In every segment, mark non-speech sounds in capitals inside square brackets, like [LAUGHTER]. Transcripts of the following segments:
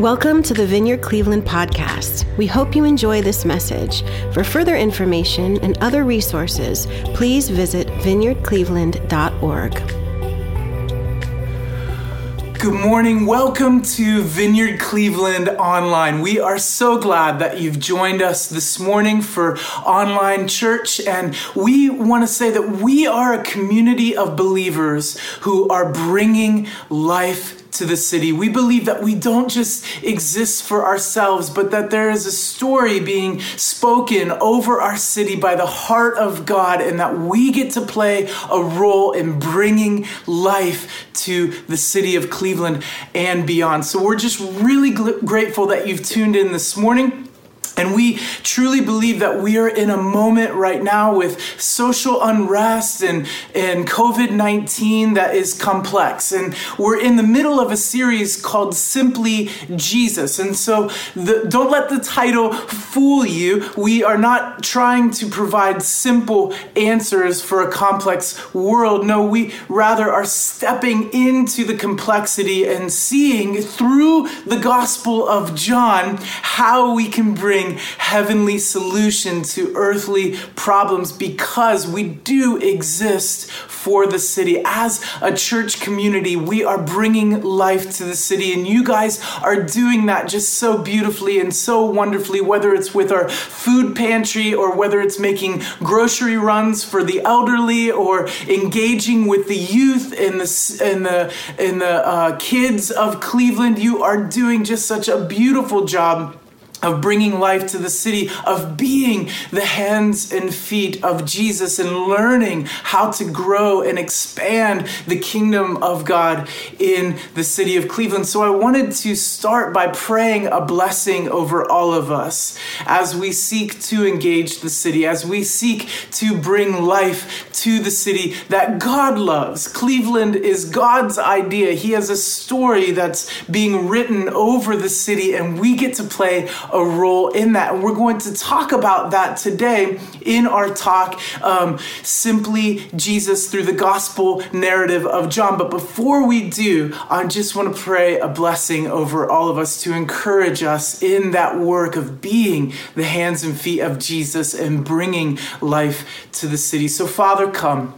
Welcome to the Vineyard Cleveland podcast. We hope you enjoy this message. For further information and other resources, please visit vineyardcleveland.org. Good morning. Welcome to Vineyard Cleveland Online. We are so glad that you've joined us this morning for online church. And we want to say that we are a community of believers who are bringing life to the city. We believe that we don't just exist for ourselves, but that there is a story being spoken over our city by the heart of God, and that we get to play a role in bringing life to the city of Cleveland and beyond. So we're just really gl- grateful that you've tuned in this morning. And we truly believe that we are in a moment right now with social unrest and, and COVID 19 that is complex. And we're in the middle of a series called Simply Jesus. And so the, don't let the title fool you. We are not trying to provide simple answers for a complex world. No, we rather are stepping into the complexity and seeing through the Gospel of John how we can bring heavenly solution to earthly problems because we do exist for the city. As a church community, we are bringing life to the city, and you guys are doing that just so beautifully and so wonderfully, whether it's with our food pantry or whether it's making grocery runs for the elderly or engaging with the youth and the, and the, and the uh, kids of Cleveland. You are doing just such a beautiful job of bringing life to the city, of being the hands and feet of Jesus and learning how to grow and expand the kingdom of God in the city of Cleveland. So I wanted to start by praying a blessing over all of us as we seek to engage the city, as we seek to bring life to the city that God loves. Cleveland is God's idea. He has a story that's being written over the city, and we get to play a role in that. And we're going to talk about that today in our talk, um, Simply Jesus through the gospel narrative of John. But before we do, I just want to pray a blessing over all of us to encourage us in that work of being the hands and feet of Jesus and bringing life to the city. So, Father, come.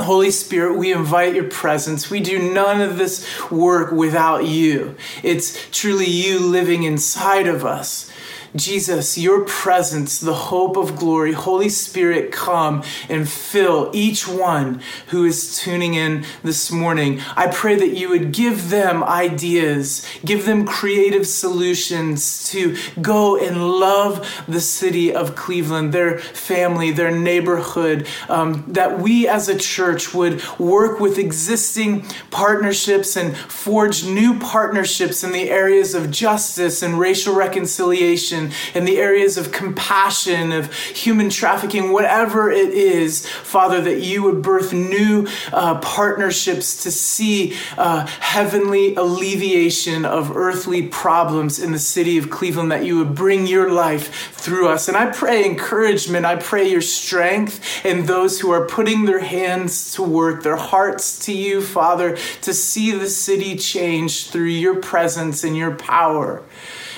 Holy Spirit, we invite your presence. We do none of this work without you. It's truly you living inside of us. Jesus, your presence, the hope of glory, Holy Spirit, come and fill each one who is tuning in this morning. I pray that you would give them ideas, give them creative solutions to go and love the city of Cleveland, their family, their neighborhood, um, that we as a church would work with existing partnerships and forge new partnerships in the areas of justice and racial reconciliation in the areas of compassion, of human trafficking, whatever it is, Father, that you would birth new uh, partnerships to see uh, heavenly alleviation of earthly problems in the city of Cleveland, that you would bring your life through us. And I pray encouragement, I pray your strength in those who are putting their hands to work, their hearts to you, Father, to see the city change through your presence and your power.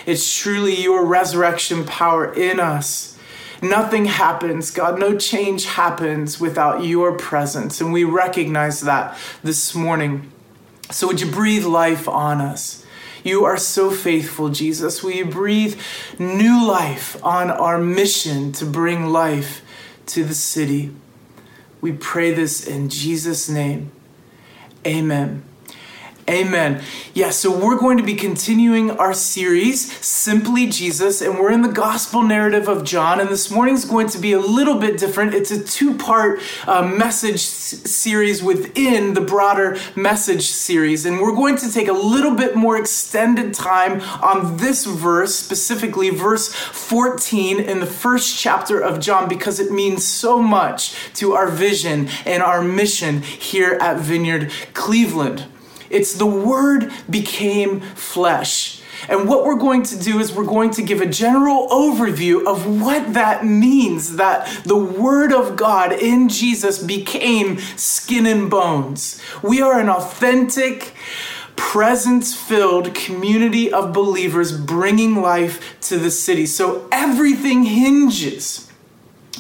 It's truly your resurrection power in us. Nothing happens, God, no change happens without your presence. And we recognize that this morning. So, would you breathe life on us? You are so faithful, Jesus. Will you breathe new life on our mission to bring life to the city? We pray this in Jesus' name. Amen. Amen. Yeah, so we're going to be continuing our series, Simply Jesus, and we're in the gospel narrative of John. And this morning is going to be a little bit different. It's a two part uh, message s- series within the broader message series. And we're going to take a little bit more extended time on this verse, specifically verse 14 in the first chapter of John, because it means so much to our vision and our mission here at Vineyard Cleveland. It's the Word became flesh. And what we're going to do is we're going to give a general overview of what that means that the Word of God in Jesus became skin and bones. We are an authentic, presence filled community of believers bringing life to the city. So everything hinges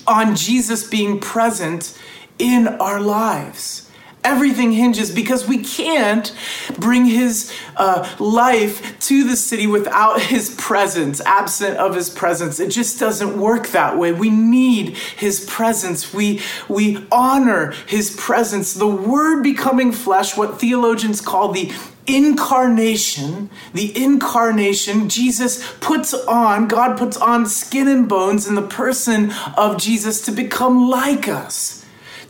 on Jesus being present in our lives. Everything hinges because we can't bring his uh, life to the city without his presence, absent of his presence. It just doesn't work that way. We need his presence. We, we honor his presence. The word becoming flesh, what theologians call the incarnation, the incarnation, Jesus puts on, God puts on skin and bones in the person of Jesus to become like us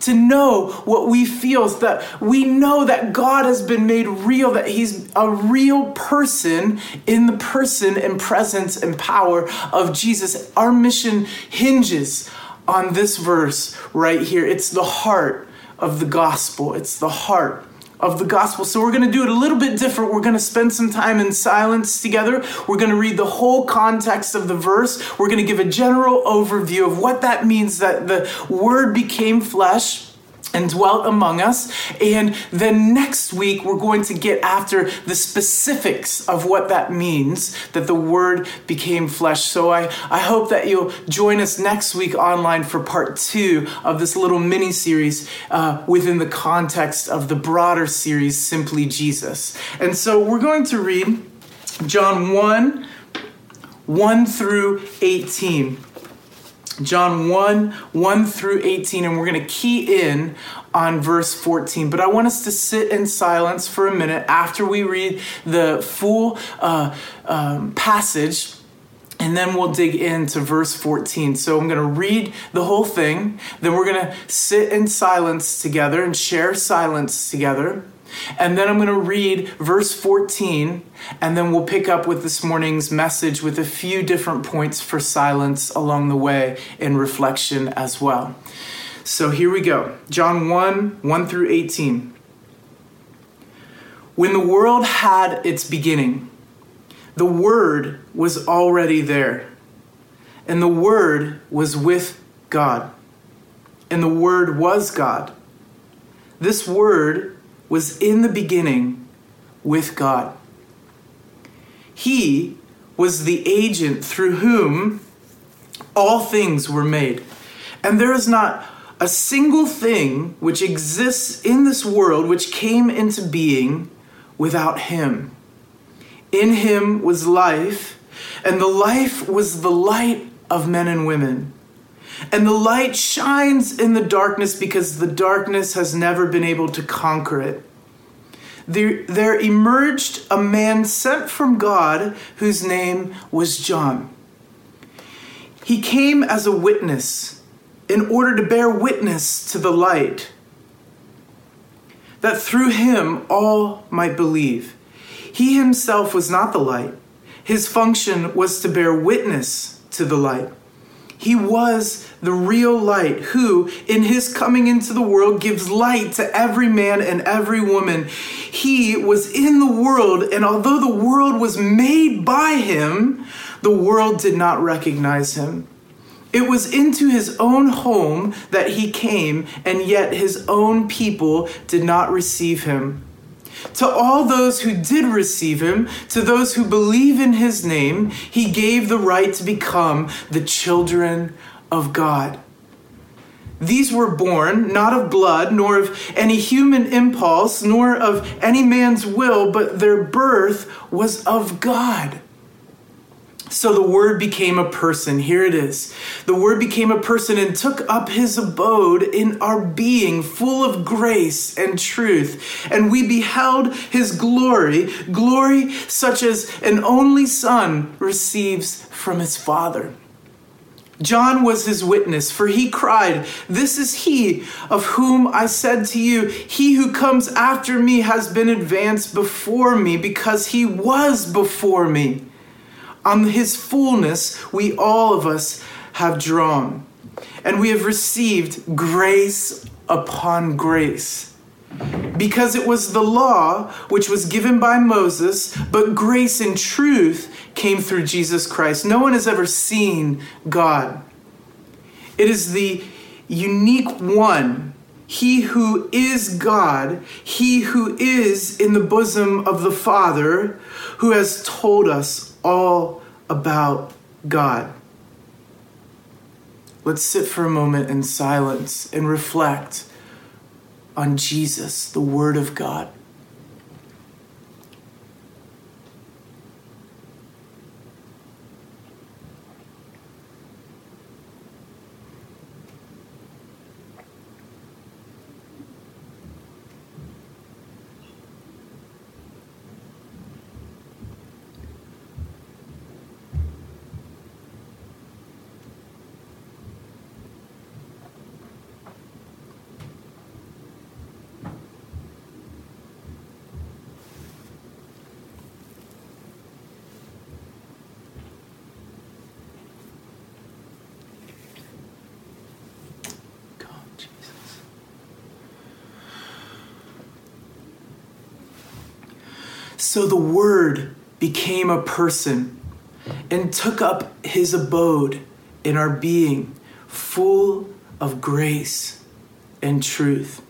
to know what we feel, so that we know that God has been made real, that He's a real person in the person and presence and power of Jesus. Our mission hinges on this verse right here. It's the heart of the gospel, it's the heart of the gospel. So we're going to do it a little bit different. We're going to spend some time in silence together. We're going to read the whole context of the verse. We're going to give a general overview of what that means that the word became flesh and dwelt among us. And then next week, we're going to get after the specifics of what that means that the Word became flesh. So I, I hope that you'll join us next week online for part two of this little mini series uh, within the context of the broader series, Simply Jesus. And so we're going to read John 1 1 through 18. John 1 1 through 18, and we're going to key in on verse 14. But I want us to sit in silence for a minute after we read the full uh, um, passage. And then we'll dig into verse 14. So I'm going to read the whole thing. Then we're going to sit in silence together and share silence together. And then I'm going to read verse 14, and then we'll pick up with this morning's message with a few different points for silence along the way in reflection as well. So here we go John 1 1 through 18. When the world had its beginning, the Word was already there, and the Word was with God, and the Word was God. This Word was in the beginning with God. He was the agent through whom all things were made. And there is not a single thing which exists in this world which came into being without him. In him was life, and the life was the light of men and women. And the light shines in the darkness because the darkness has never been able to conquer it. There, there emerged a man sent from God whose name was John. He came as a witness in order to bear witness to the light, that through him all might believe. He himself was not the light, his function was to bear witness to the light. He was the real light who, in his coming into the world, gives light to every man and every woman. He was in the world, and although the world was made by him, the world did not recognize him. It was into his own home that he came, and yet his own people did not receive him. To all those who did receive him, to those who believe in his name, he gave the right to become the children of God. These were born not of blood, nor of any human impulse, nor of any man's will, but their birth was of God. So the Word became a person. Here it is. The Word became a person and took up his abode in our being, full of grace and truth. And we beheld his glory, glory such as an only Son receives from his Father. John was his witness, for he cried, This is he of whom I said to you, He who comes after me has been advanced before me, because he was before me on his fullness we all of us have drawn. And we have received grace upon grace. Because it was the law which was given by Moses, but grace and truth came through Jesus Christ. No one has ever seen God. It is the unique one he who is God, he who is in the bosom of the Father, who has told us all about God. Let's sit for a moment in silence and reflect on Jesus, the Word of God. So the Word became a person and took up his abode in our being, full of grace and truth.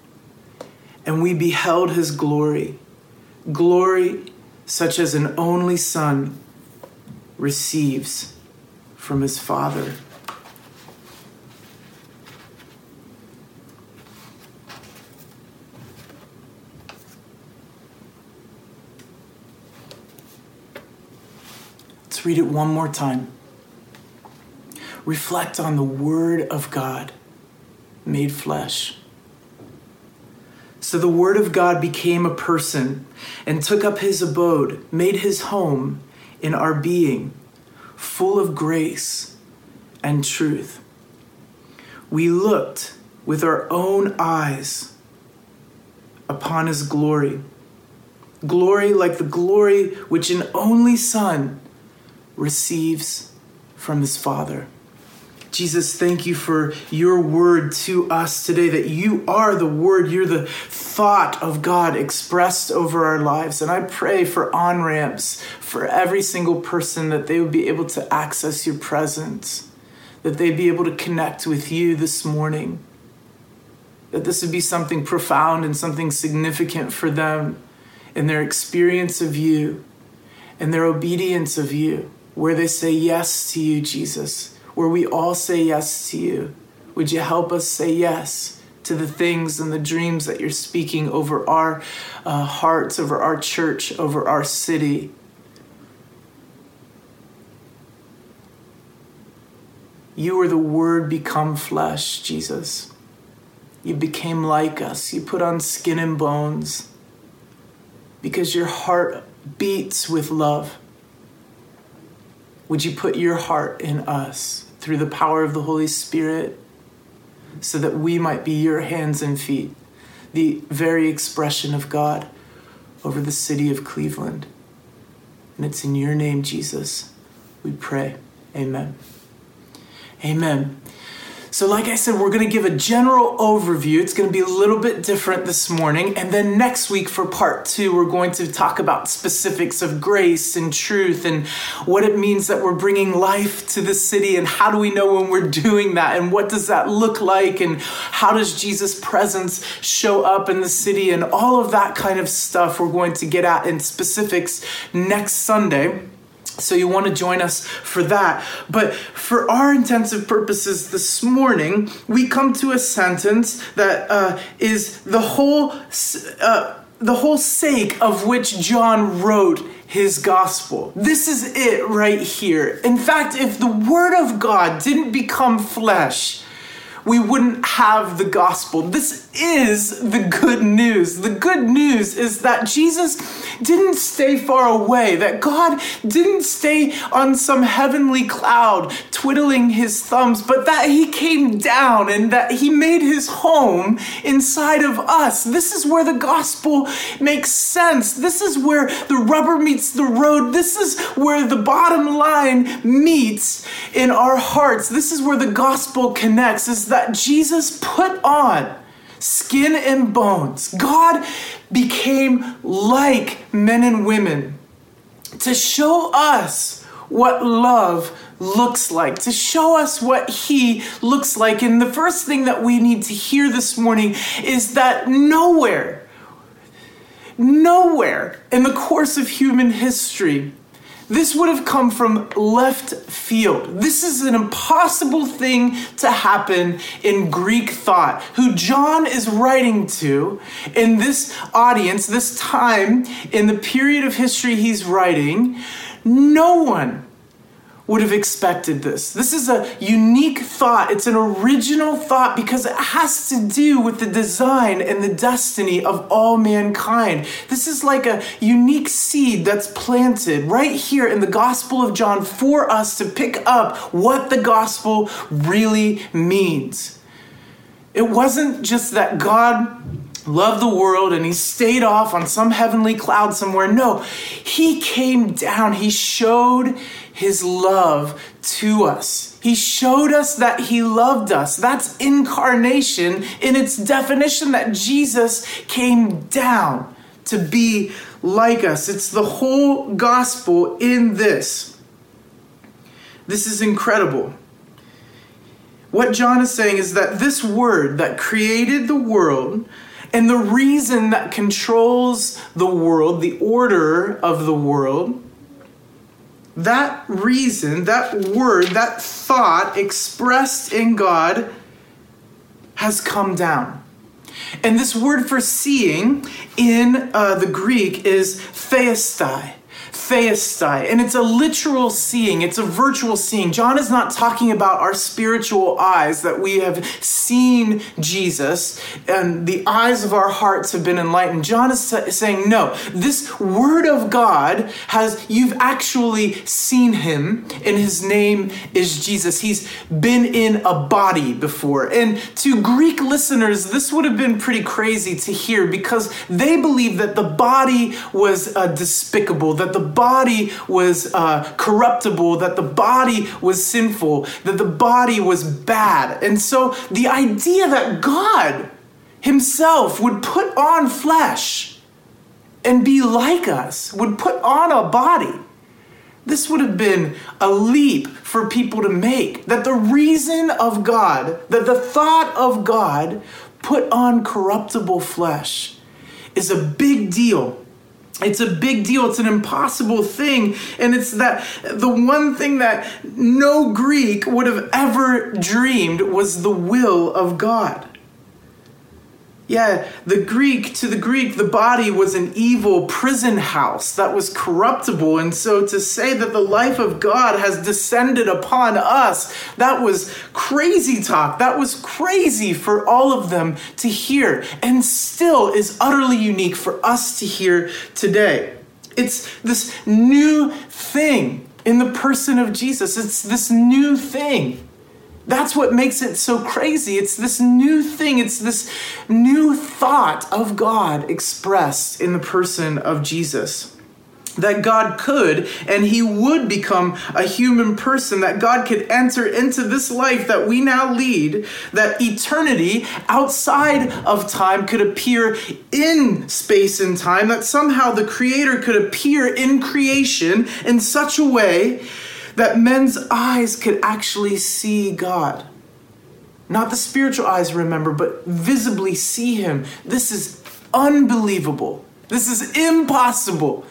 And we beheld his glory, glory such as an only Son receives from his Father. Let's read it one more time. Reflect on the Word of God made flesh. So the Word of God became a person and took up his abode, made his home in our being, full of grace and truth. We looked with our own eyes upon his glory. Glory like the glory which an only Son receives from his Father. Jesus, thank you for your word to us today, that you are the word, you're the thought of God expressed over our lives. And I pray for on ramps for every single person that they would be able to access your presence, that they'd be able to connect with you this morning, that this would be something profound and something significant for them in their experience of you and their obedience of you where they say yes to you, Jesus, where we all say yes to you. Would you help us say yes to the things and the dreams that you're speaking over our uh, hearts, over our church, over our city? You were the Word become flesh, Jesus. You became like us. You put on skin and bones because your heart beats with love. Would you put your heart in us through the power of the Holy Spirit so that we might be your hands and feet, the very expression of God over the city of Cleveland? And it's in your name, Jesus, we pray. Amen. Amen. So, like I said, we're going to give a general overview. It's going to be a little bit different this morning. And then next week, for part two, we're going to talk about specifics of grace and truth and what it means that we're bringing life to the city and how do we know when we're doing that and what does that look like and how does Jesus' presence show up in the city and all of that kind of stuff we're going to get at in specifics next Sunday. So you want to join us for that. But for our intensive purposes this morning, we come to a sentence that uh, is the whole uh, the whole sake of which John wrote his gospel. This is it right here. In fact, if the word of God didn't become flesh, we wouldn't have the gospel. This is the good news. The good news is that Jesus didn't stay far away, that God didn't stay on some heavenly cloud twiddling his thumbs, but that he came down and that he made his home inside of us. This is where the gospel makes sense. This is where the rubber meets the road. This is where the bottom line meets in our hearts. This is where the gospel connects, is that Jesus put on skin and bones. God became like men and women to show us what love looks like, to show us what He looks like. And the first thing that we need to hear this morning is that nowhere, nowhere in the course of human history this would have come from left field. This is an impossible thing to happen in Greek thought. Who John is writing to in this audience, this time, in the period of history he's writing, no one would have expected this. This is a unique thought. It's an original thought because it has to do with the design and the destiny of all mankind. This is like a unique seed that's planted right here in the Gospel of John for us to pick up what the gospel really means. It wasn't just that God loved the world and he stayed off on some heavenly cloud somewhere. No, he came down. He showed his love to us. He showed us that he loved us. That's incarnation in its definition that Jesus came down to be like us. It's the whole gospel in this. This is incredible. What John is saying is that this word that created the world and the reason that controls the world, the order of the world, that reason, that word, that thought expressed in God has come down. And this word for seeing in uh, the Greek is theistai theistai, and it's a literal seeing, it's a virtual seeing. John is not talking about our spiritual eyes that we have seen Jesus and the eyes of our hearts have been enlightened. John is saying, no, this word of God has, you've actually seen him, and his name is Jesus. He's been in a body before. And to Greek listeners, this would have been pretty crazy to hear because they believe that the body was uh, despicable, that the body was uh, corruptible, that the body was sinful, that the body was bad. And so the idea that God Himself would put on flesh and be like us, would put on a body. This would have been a leap for people to make. That the reason of God, that the thought of God put on corruptible flesh is a big deal it's a big deal. It's an impossible thing. And it's that the one thing that no Greek would have ever dreamed was the will of God. Yeah, the Greek, to the Greek, the body was an evil prison house that was corruptible. And so to say that the life of God has descended upon us, that was crazy talk. That was crazy for all of them to hear, and still is utterly unique for us to hear today. It's this new thing in the person of Jesus, it's this new thing. That's what makes it so crazy. It's this new thing, it's this new thought of God expressed in the person of Jesus. That God could and He would become a human person, that God could enter into this life that we now lead, that eternity outside of time could appear in space and time, that somehow the Creator could appear in creation in such a way that men's eyes could actually see God. Not the spiritual eyes, remember, but visibly see Him. This is unbelievable. This is impossible.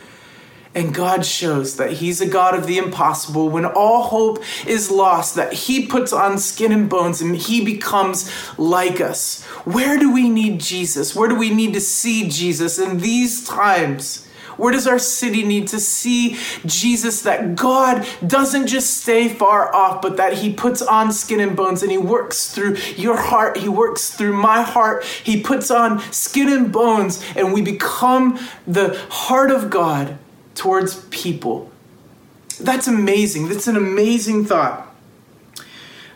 And God shows that He's a God of the impossible. When all hope is lost, that He puts on skin and bones and He becomes like us. Where do we need Jesus? Where do we need to see Jesus in these times? Where does our city need to see Jesus that God doesn't just stay far off, but that He puts on skin and bones and He works through your heart, He works through my heart, He puts on skin and bones, and we become the heart of God towards people. That's amazing. That's an amazing thought.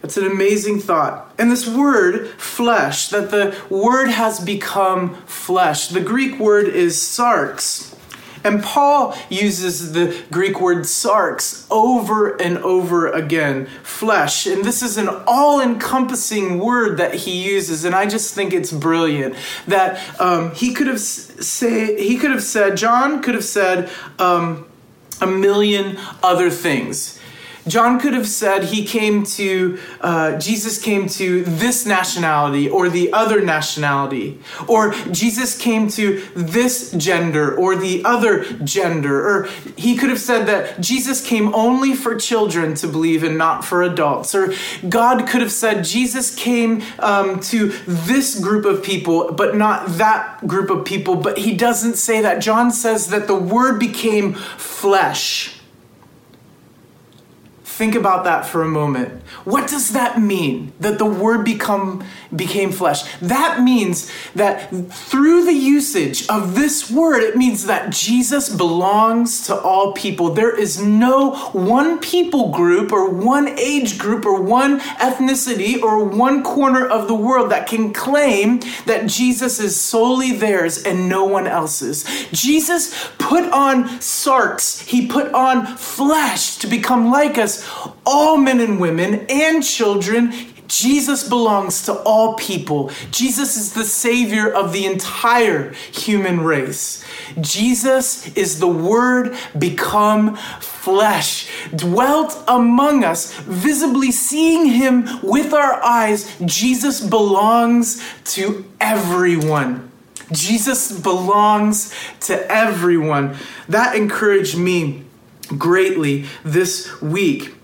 That's an amazing thought. And this word, flesh, that the word has become flesh. The Greek word is sarx. And Paul uses the Greek word sarx over and over again, flesh. And this is an all encompassing word that he uses. And I just think it's brilliant that um, he could have say, he could have said, John could have said um, a million other things John could have said he came to, uh, Jesus came to this nationality or the other nationality, or Jesus came to this gender or the other gender, or he could have said that Jesus came only for children to believe and not for adults, or God could have said Jesus came um, to this group of people but not that group of people, but he doesn't say that. John says that the Word became flesh. Think about that for a moment. What does that mean? That the word become became flesh. That means that through the usage of this word, it means that Jesus belongs to all people. There is no one people group or one age group or one ethnicity or one corner of the world that can claim that Jesus is solely theirs and no one else's. Jesus put on sarx. He put on flesh to become like us all men and women and children. Jesus belongs to all people. Jesus is the Savior of the entire human race. Jesus is the Word become flesh, dwelt among us, visibly seeing Him with our eyes. Jesus belongs to everyone. Jesus belongs to everyone. That encouraged me greatly this week.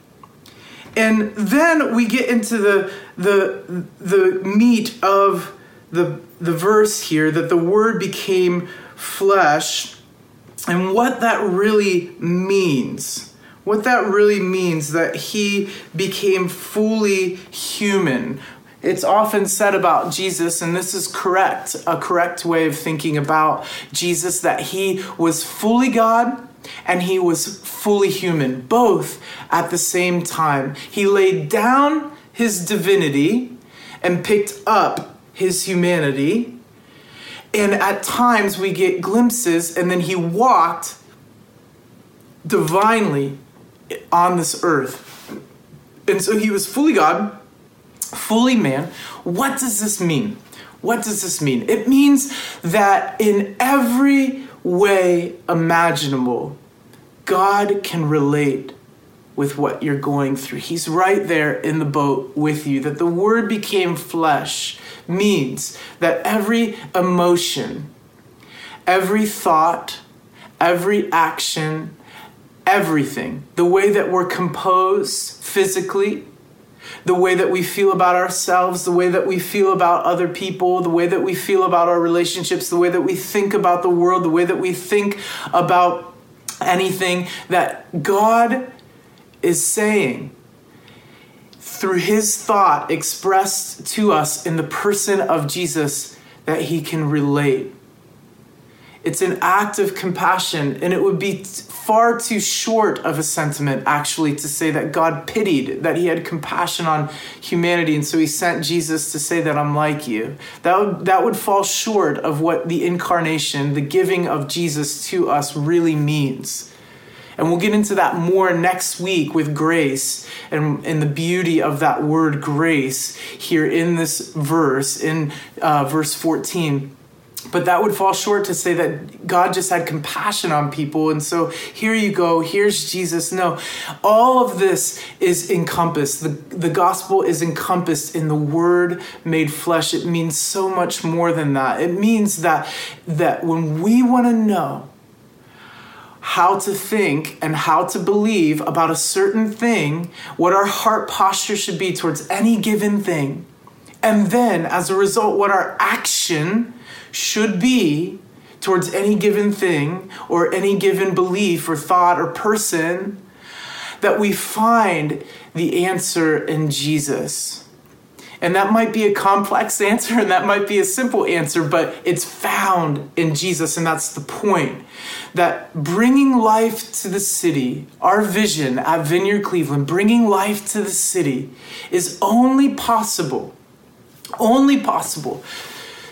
And then we get into the the the meat of the the verse here that the word became flesh and what that really means. What that really means that he became fully human. It's often said about Jesus, and this is correct, a correct way of thinking about Jesus, that he was fully God and he was fully human, both at the same time. He laid down his divinity and picked up his humanity. And at times we get glimpses, and then he walked divinely on this earth. And so he was fully God, fully man. What does this mean? What does this mean? It means that in every way imaginable, God can relate with what you're going through. He's right there in the boat with you. That the word became flesh means that every emotion, every thought, every action, everything, the way that we're composed physically, the way that we feel about ourselves, the way that we feel about other people, the way that we feel about our relationships, the way that we think about the world, the way that we think about anything that God is saying through his thought expressed to us in the person of Jesus that he can relate. It's an act of compassion, and it would be far too short of a sentiment, actually, to say that God pitied, that He had compassion on humanity, and so He sent Jesus to say that I'm like you. That would, that would fall short of what the incarnation, the giving of Jesus to us, really means. And we'll get into that more next week with grace and, and the beauty of that word grace here in this verse, in uh, verse 14. But that would fall short to say that God just had compassion on people. And so here you go, here's Jesus. No, all of this is encompassed. The, the gospel is encompassed in the word made flesh. It means so much more than that. It means that, that when we want to know how to think and how to believe about a certain thing, what our heart posture should be towards any given thing. And then, as a result, what our action should be towards any given thing or any given belief or thought or person, that we find the answer in Jesus. And that might be a complex [LAUGHS] answer and that might be a simple answer, but it's found in Jesus. And that's the point. That bringing life to the city, our vision at Vineyard Cleveland, bringing life to the city is only possible, only possible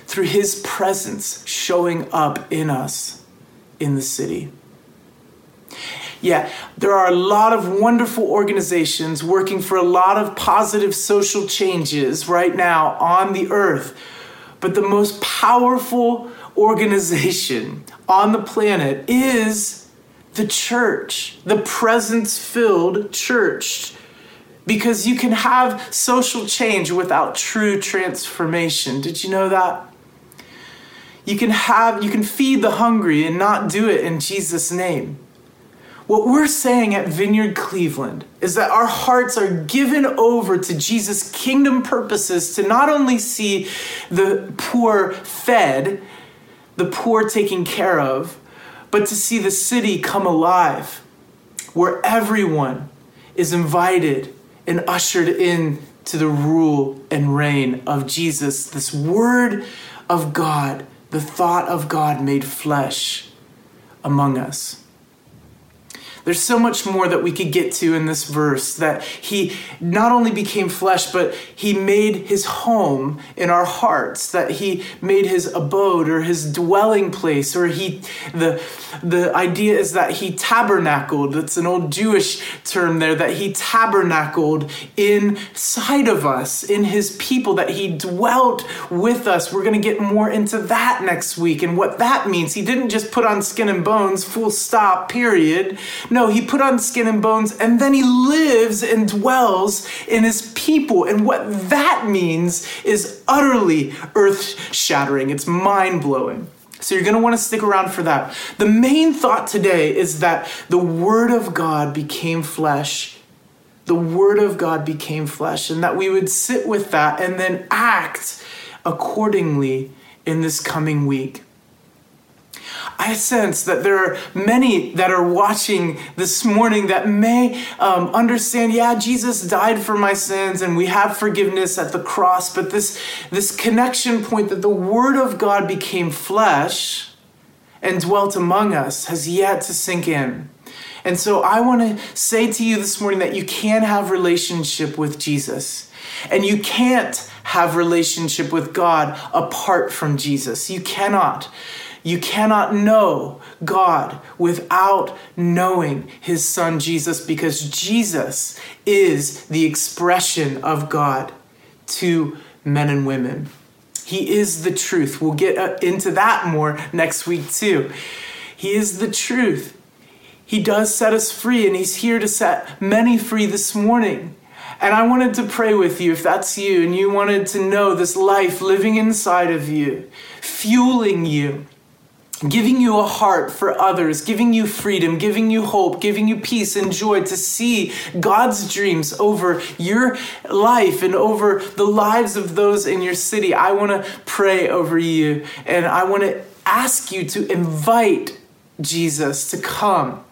through His presence showing up in us in the city. Yeah, there are a lot of wonderful organizations working for a lot of positive social changes right now on the earth. But the most powerful organization on the planet is the church, the presence filled church. Because you can have social change without true transformation. Did you know that? You can have you can feed the hungry and not do it in Jesus name. What we're saying at Vineyard Cleveland is that our hearts are given over to Jesus' kingdom purposes to not only see the poor fed, the poor taken care of, but to see the city come alive, where everyone is invited and ushered in to the rule and reign of Jesus, this word of God, the thought of God made flesh among us. There's so much more that we could get to in this verse that he not only became flesh, but he made his home in our hearts, that he made his abode or his dwelling place, or he the the idea is that he tabernacled. It's an old Jewish term there, that he tabernacled inside of us, in his people, that he dwelt with us. We're gonna get more into that next week and what that means. He didn't just put on skin and bones, full stop, period. No, he put on skin and bones and then he lives and dwells in his people. And what that means is utterly earth shattering, it's mind blowing. So you're going to want to stick around for that. The main thought today is that the Word of God became flesh. The Word of God became flesh, and that we would sit with that and then act accordingly in this coming week. I sense that there are many that are watching this morning that may um, understand, yeah, Jesus died for my sins and we have forgiveness at the cross, but this, this connection point that the Word of God became flesh and dwelt among us has yet to sink in. And so I want to say to you this morning that you can have relationship with Jesus. And you can't have relationship with God apart from Jesus. You cannot. You cannot know God without knowing his son Jesus because Jesus is the expression of God to men and women. He is the truth. We'll get uh, into that more next week, too. He is the truth. He does set us free, and He's here to set many free this morning. And I wanted to pray with you if that's you and you wanted to know this life living inside of you, fueling you giving you a heart for others, giving you freedom, giving you hope, giving you peace and joy to see God's dreams over your life and over the lives of those in your city. I want to pray over you and I want to ask you to invite Jesus to come.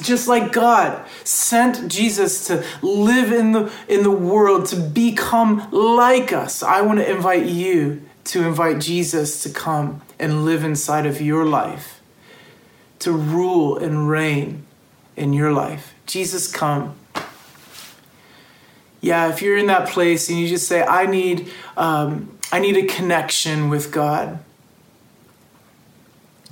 Just like God sent Jesus to live in the in the world to become like us, I want to invite you to invite Jesus to come and live inside of your life, to rule and reign in your life. Jesus, come. Yeah, if you're in that place and you just say, "I need, um, I need a connection with God,"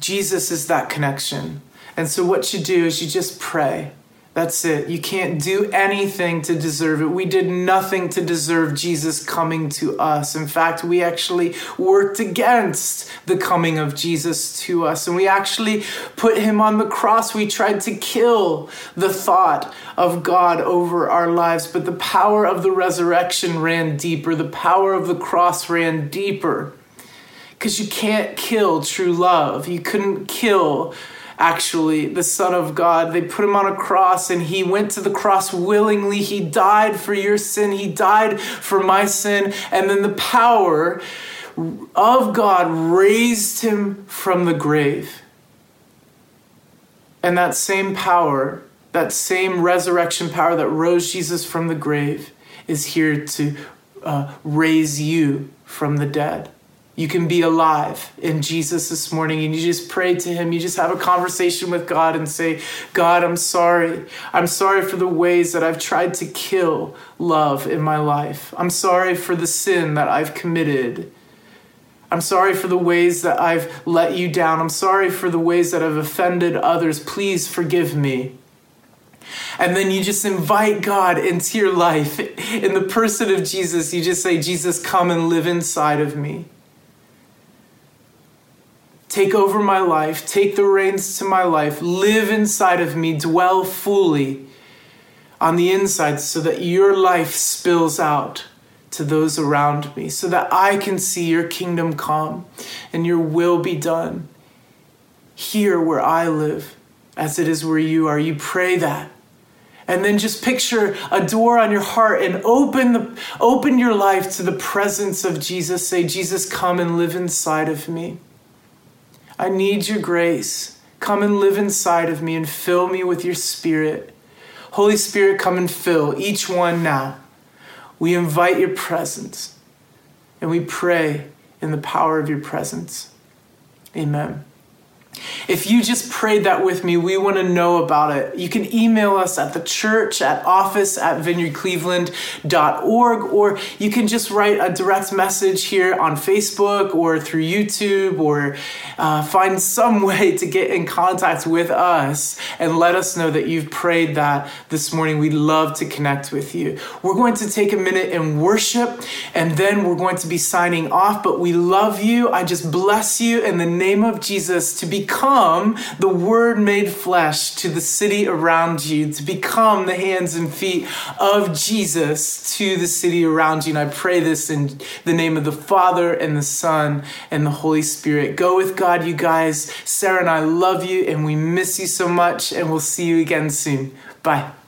Jesus is that connection. And so, what you do is you just pray. That's it. You can't do anything to deserve it. We did nothing to deserve Jesus coming to us. In fact, we actually worked against the coming of Jesus to us. And we actually put him on the cross. We tried to kill the thought of God over our lives. But the power of the resurrection ran deeper, the power of the cross ran deeper. Because you can't kill true love. You couldn't kill actually, the Son of God. They put him on a cross and he went to the cross willingly. He died for your sin, he died for my sin. And then the power of God raised him from the grave. And that same power, that same resurrection power that rose Jesus from the grave, is here to uh, raise you from the dead. You can be alive in Jesus this morning and you just pray to Him. You just have a conversation with God and say, God, I'm sorry. I'm sorry for the ways that I've tried to kill love in my life. I'm sorry for the sin that I've committed. I'm sorry for the ways that I've let you down. I'm sorry for the ways that I've offended others. Please forgive me. And then you just invite God into your life. In the person of Jesus, you just say, Jesus, come and live inside of me. Take over my life, take the reins to my life, live inside of me, dwell fully on the inside so that your life spills out to those around me, so that I can see your kingdom come and your will be done here where I live as it is where you are. You pray that. And then just picture a door on your heart and open the open your life to the presence of Jesus. Say, Jesus, come and live inside of me. I need your grace. Come and live inside of me and fill me with your spirit. Holy Spirit, come and fill each one now. We invite your presence and we pray in the power of your presence. Amen. If you just prayed that with me, we want to know about it. You can email us at the church at office at vineyardcleveland.org, or you can just write a direct message here on Facebook or through YouTube, or uh, find some [LAUGHS] way to get in contact with us and let us know that you've prayed that this morning. We'd love to connect with you. We're going to take a minute and worship, and then we're going to be signing off, but we love you. I just bless you in the name of Jesus to become become the Word made flesh to the city around you, to become the hands and feet of Jesus to the city around you. And I pray this in the name of the Father and the Son and the Holy Spirit. Go with God, you guys. Sarah and I love you and we miss you so much, and we'll see you again soon. Bye.